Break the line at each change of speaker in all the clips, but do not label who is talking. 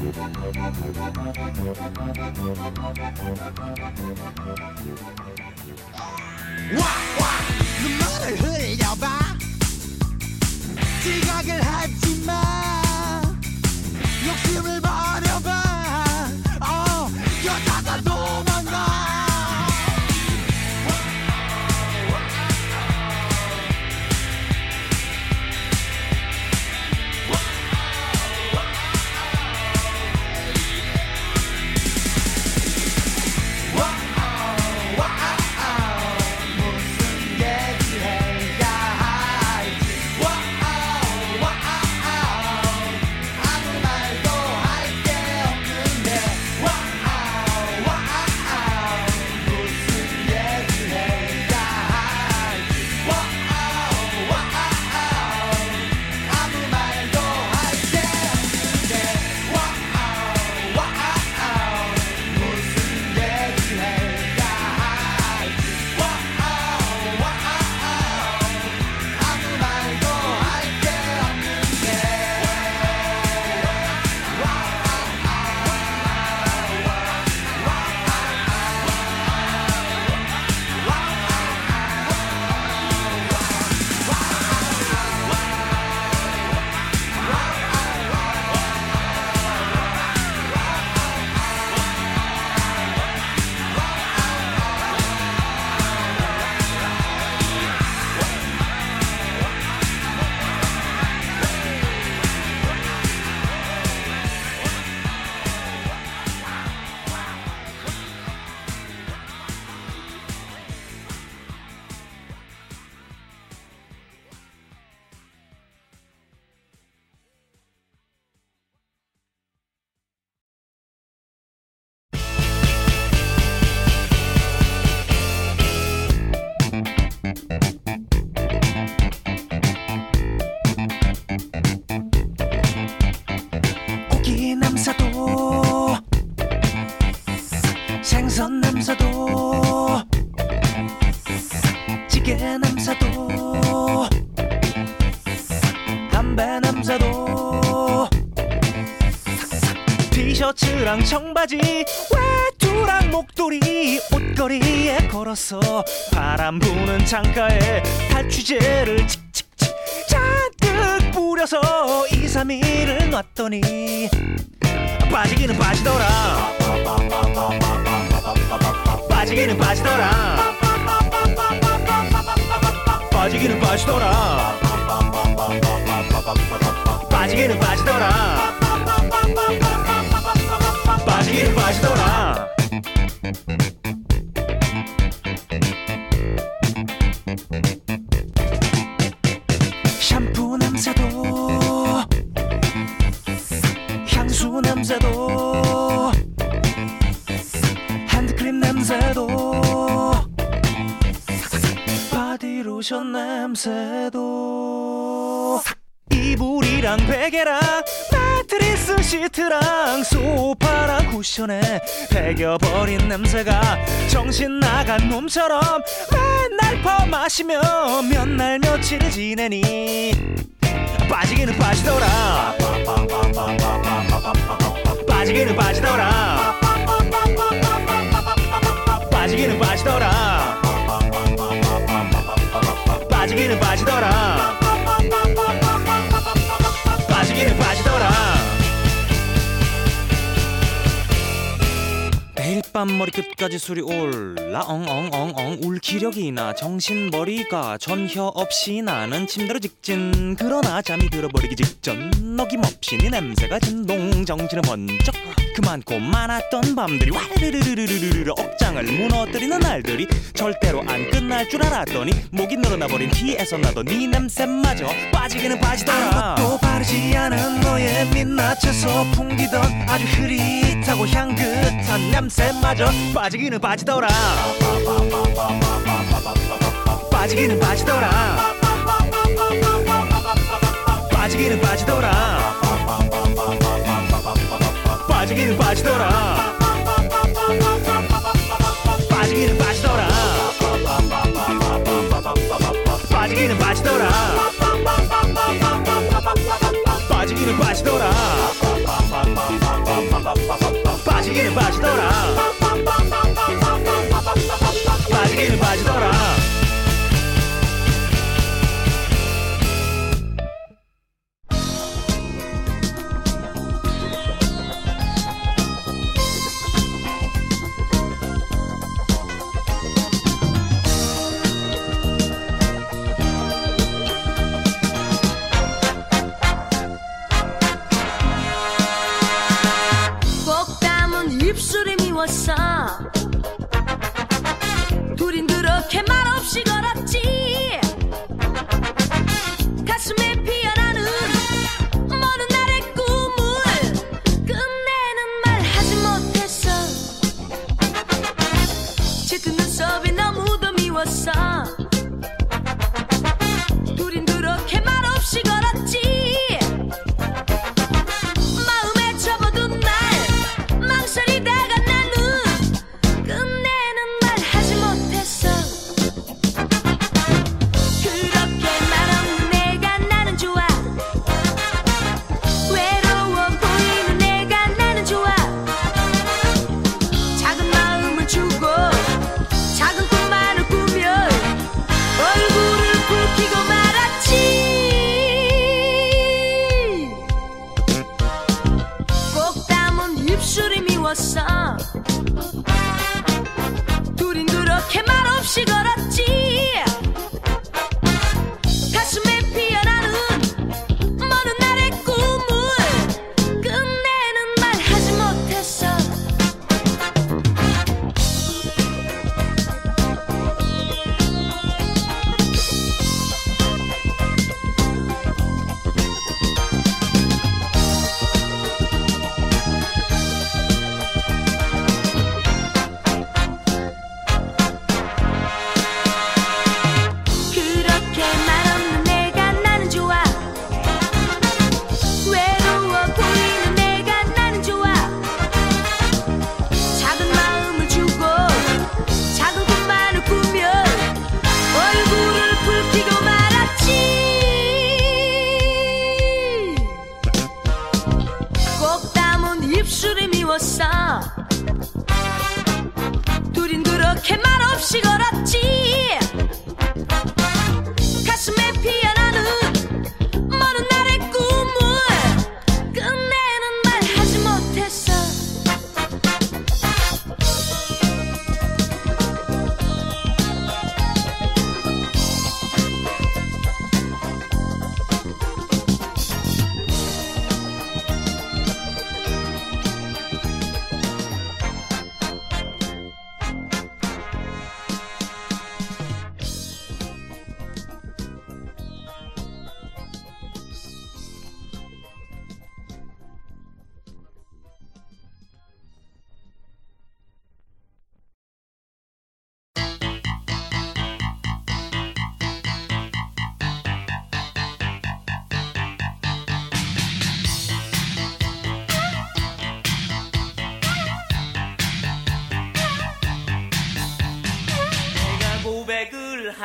눈 걸었어 바람 부는 창가에 탈취제를 칙칙칙 잔뜩 뿌려서 2, 3일을 놨더니 빠지기는 빠지더라. 빠지기는 빠지더라. 빠지기는 빠지더라. 빠지기는 빠지더라. 빠지기는 빠지더라 베개랑 매트리스 시트랑 소파랑 쿠션에 배겨버린 냄새가 정신 나간 놈처럼 맨날 퍼마시며 몇 날 며칠 지내니. 빠지기는 빠지더라. 빠지기는 빠지더라. 빠지기는 빠지더라. 빠지기는 빠지더라 매일 밤 머리끝까지 술이 올라. 엉엉엉엉. 울 기력이 나. 정신머리가 전혀 없이 나는 침대로 직진. 그러나 잠이 들어버리기 직전. 어김없이 네 냄새가 진동. 정신은 번쩍 그 많고 많았던 밤들이 와르르르르르르 억장을 무너뜨리는 날들이 절대로 안 끝날 줄 알았더니 목이 늘어나버린 티에서 나던 네 냄새마저 빠지기는 빠지더라. 아무것도 바르지 않은 너의 민낯에서 풍기던 아주 흐릿하고 향긋한 냄새마저 빠지기는 빠지더라. 빠지기는 빠지더라 빠지기는 빠지더라. 빠지기는 빠지더라. 빠지기는 빠지더라. 빠지기는 빠지더라. 빠지기는 빠지더라.
我伤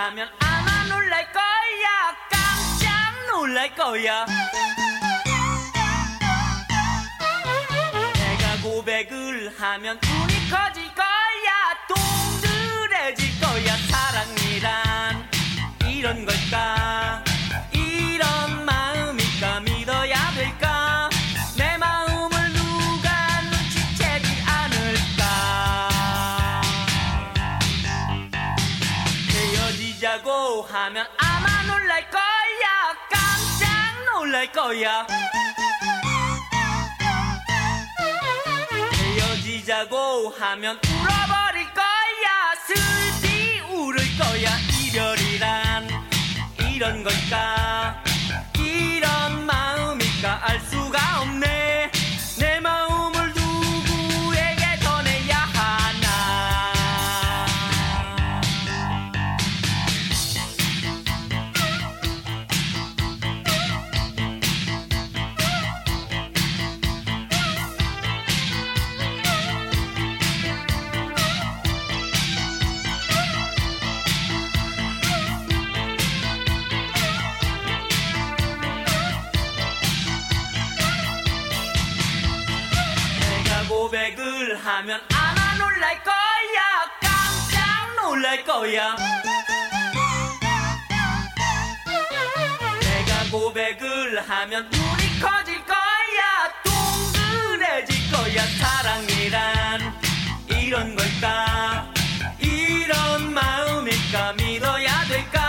하면 아마 놀랄 거야. 깜짝 놀랄 거야. 내가 고백을 하면 눈이 커질 거야. 동그래질 거야. 사랑이란 이런 걸까? 할 거야. 헤어지자고 하면 울어버릴 거야. 슬피 울을 거야. 이별이란 이런 걸까? 하면 아마 놀랄 거야. 깜짝 놀랄 거야. 내가 고백을 하면 눈이 커질 거야. 동그래질 거야. 사랑이란 이런 걸까? 이런 마음일까? 믿어야 될까?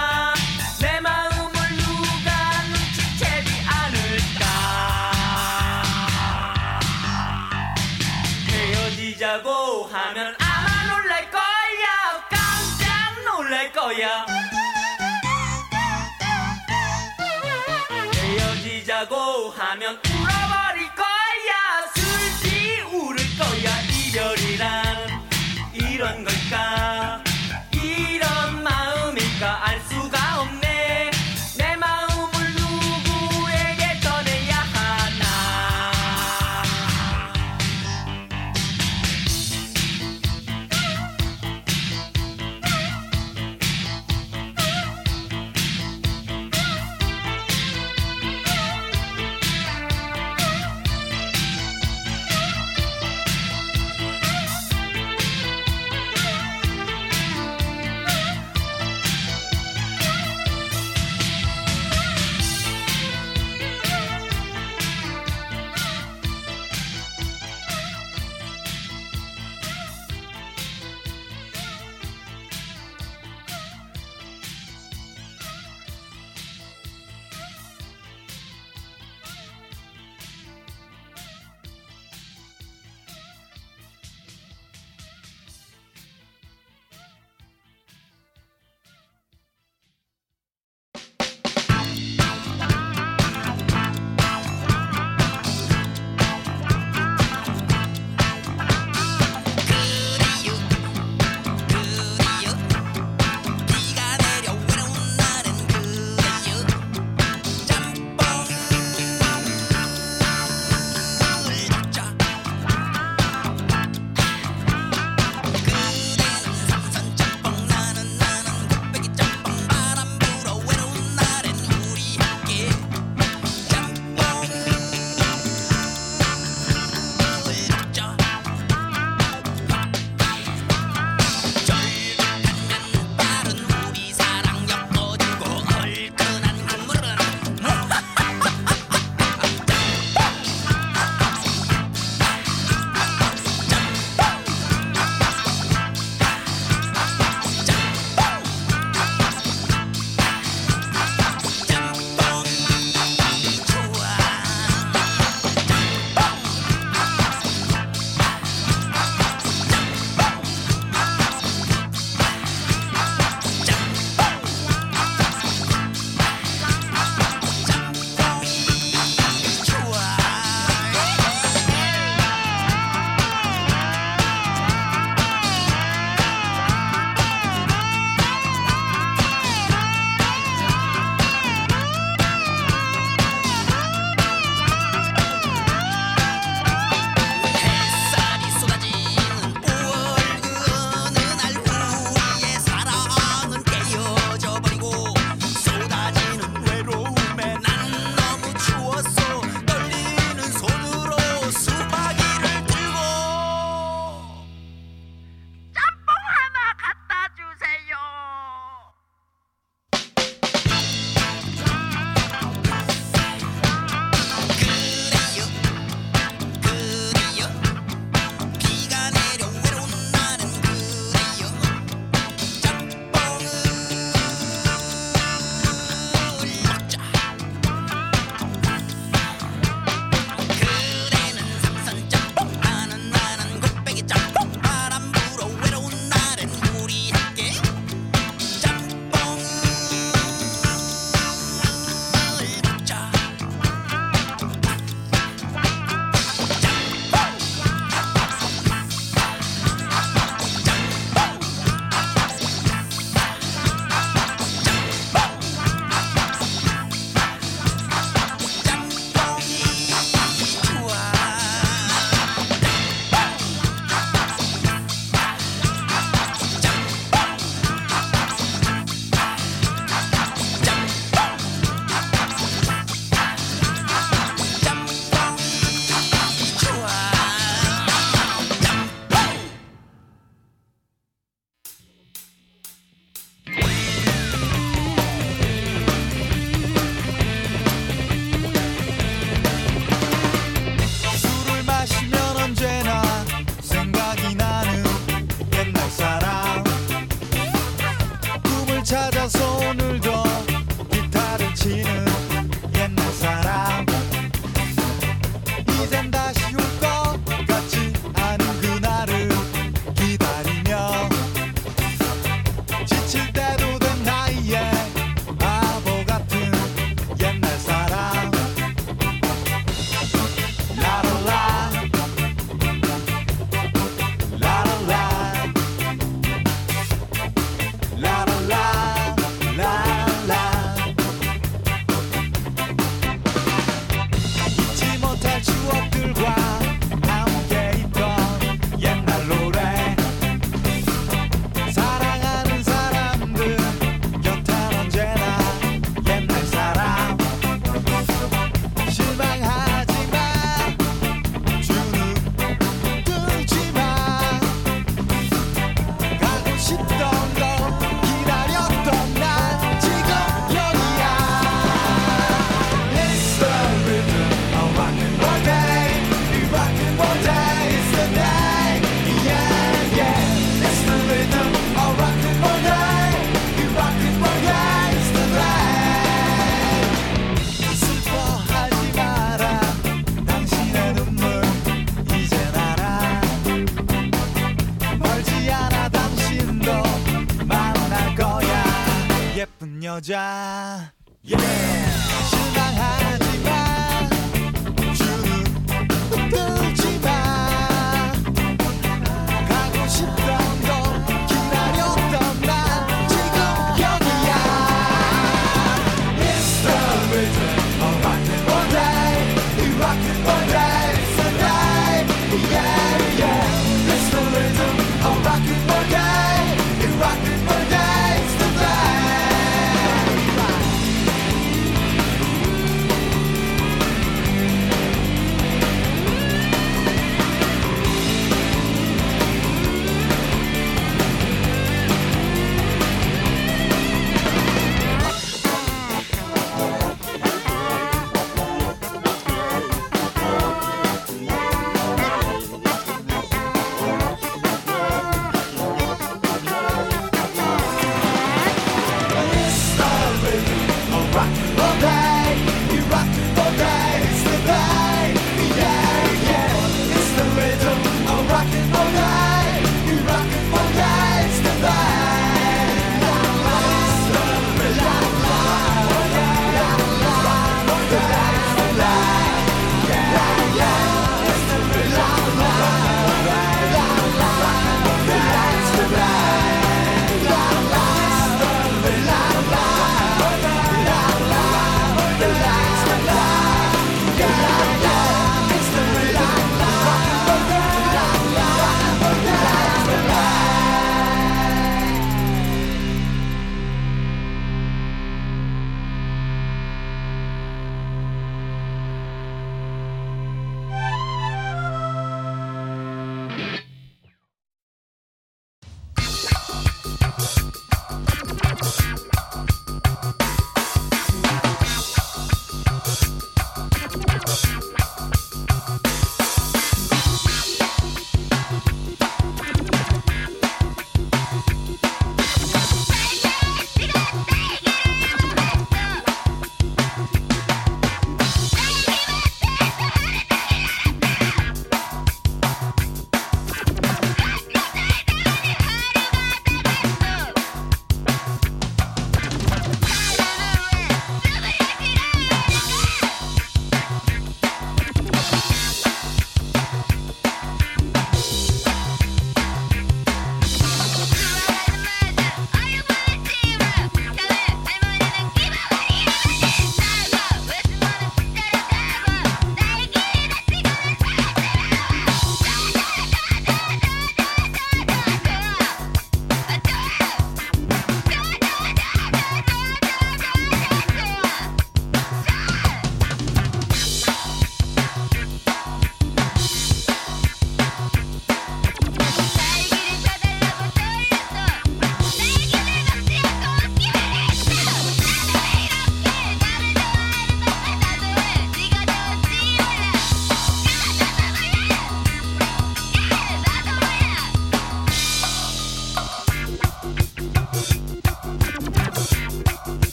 여자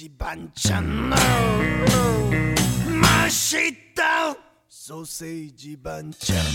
de banchano, machita, sou sei de banchano.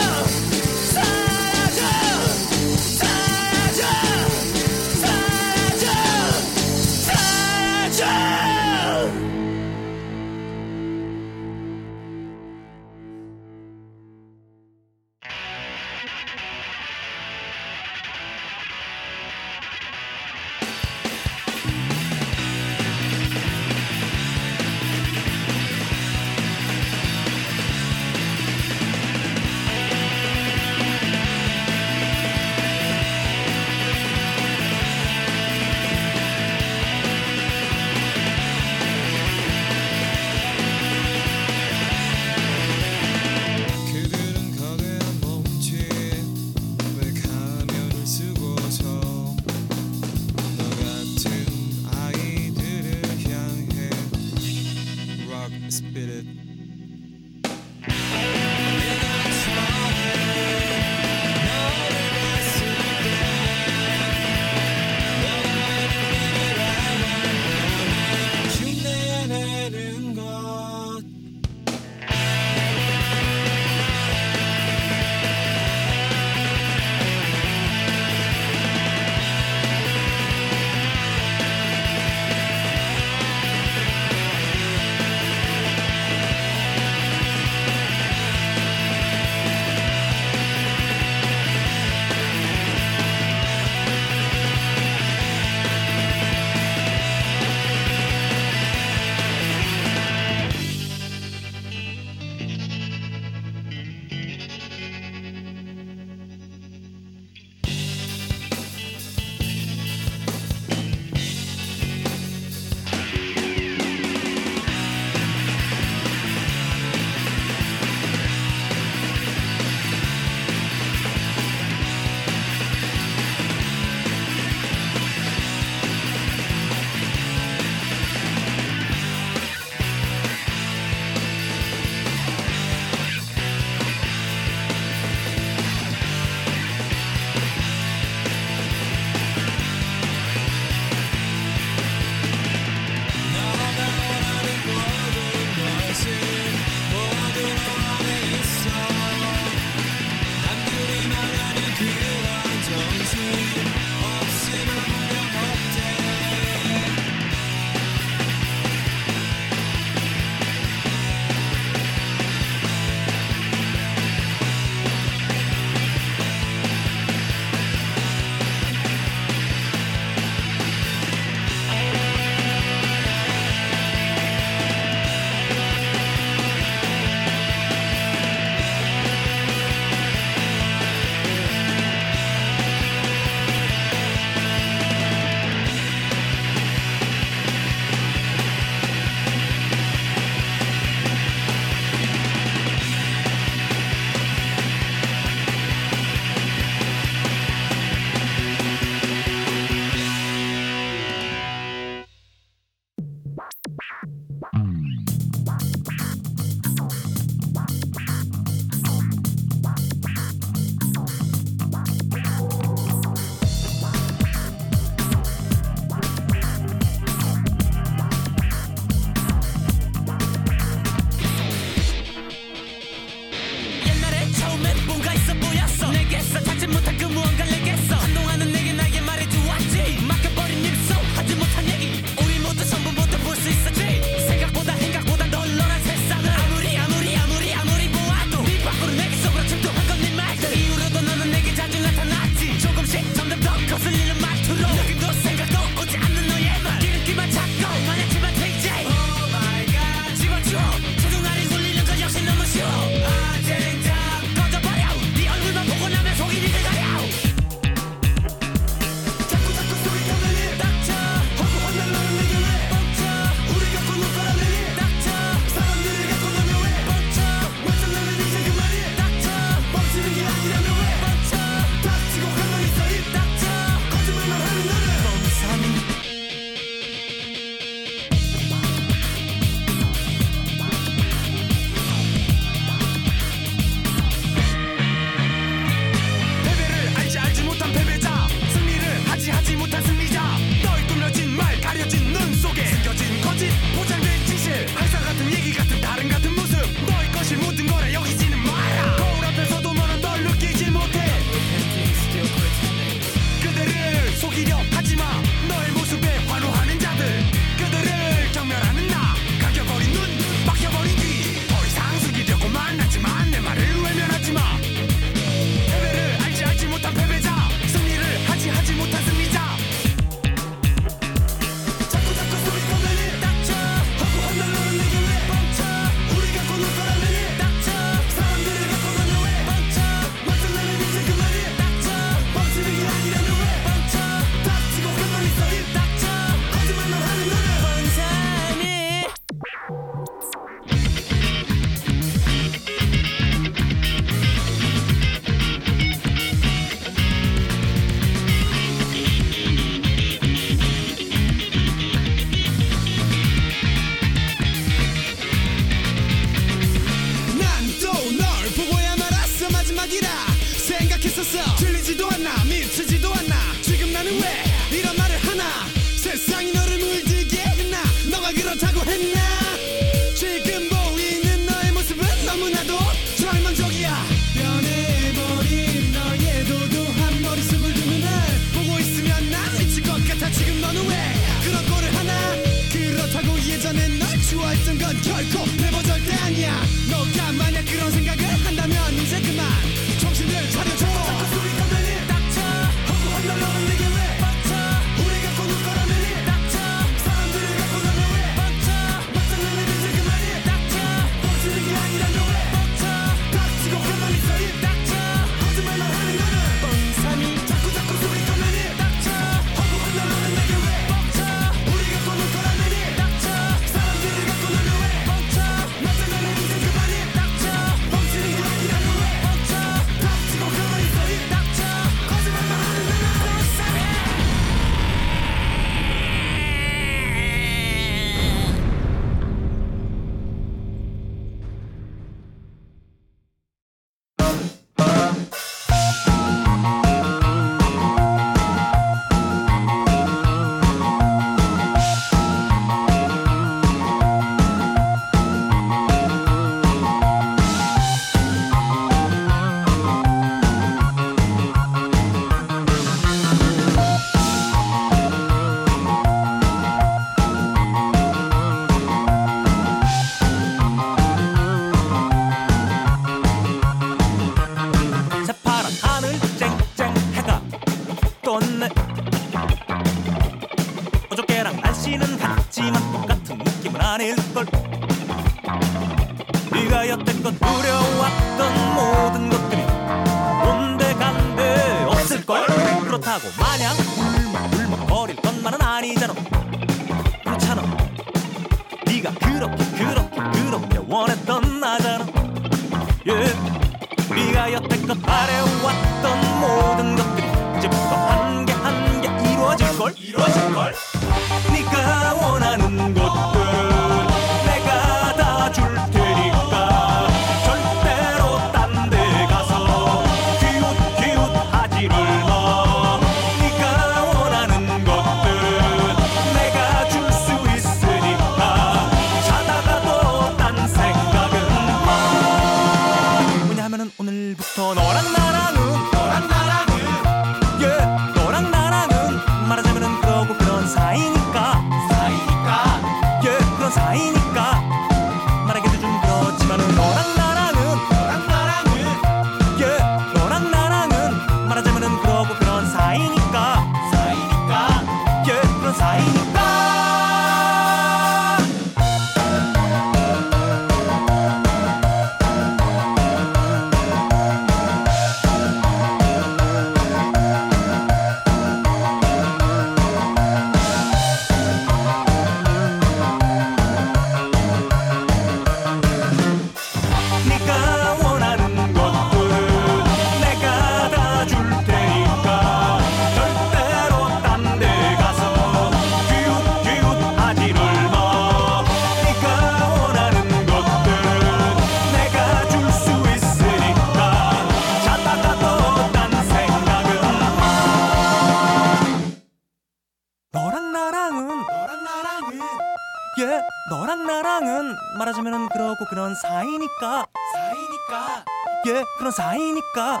그런
사이니까.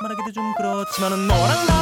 말하기도 좀 그렇지만은 너랑 나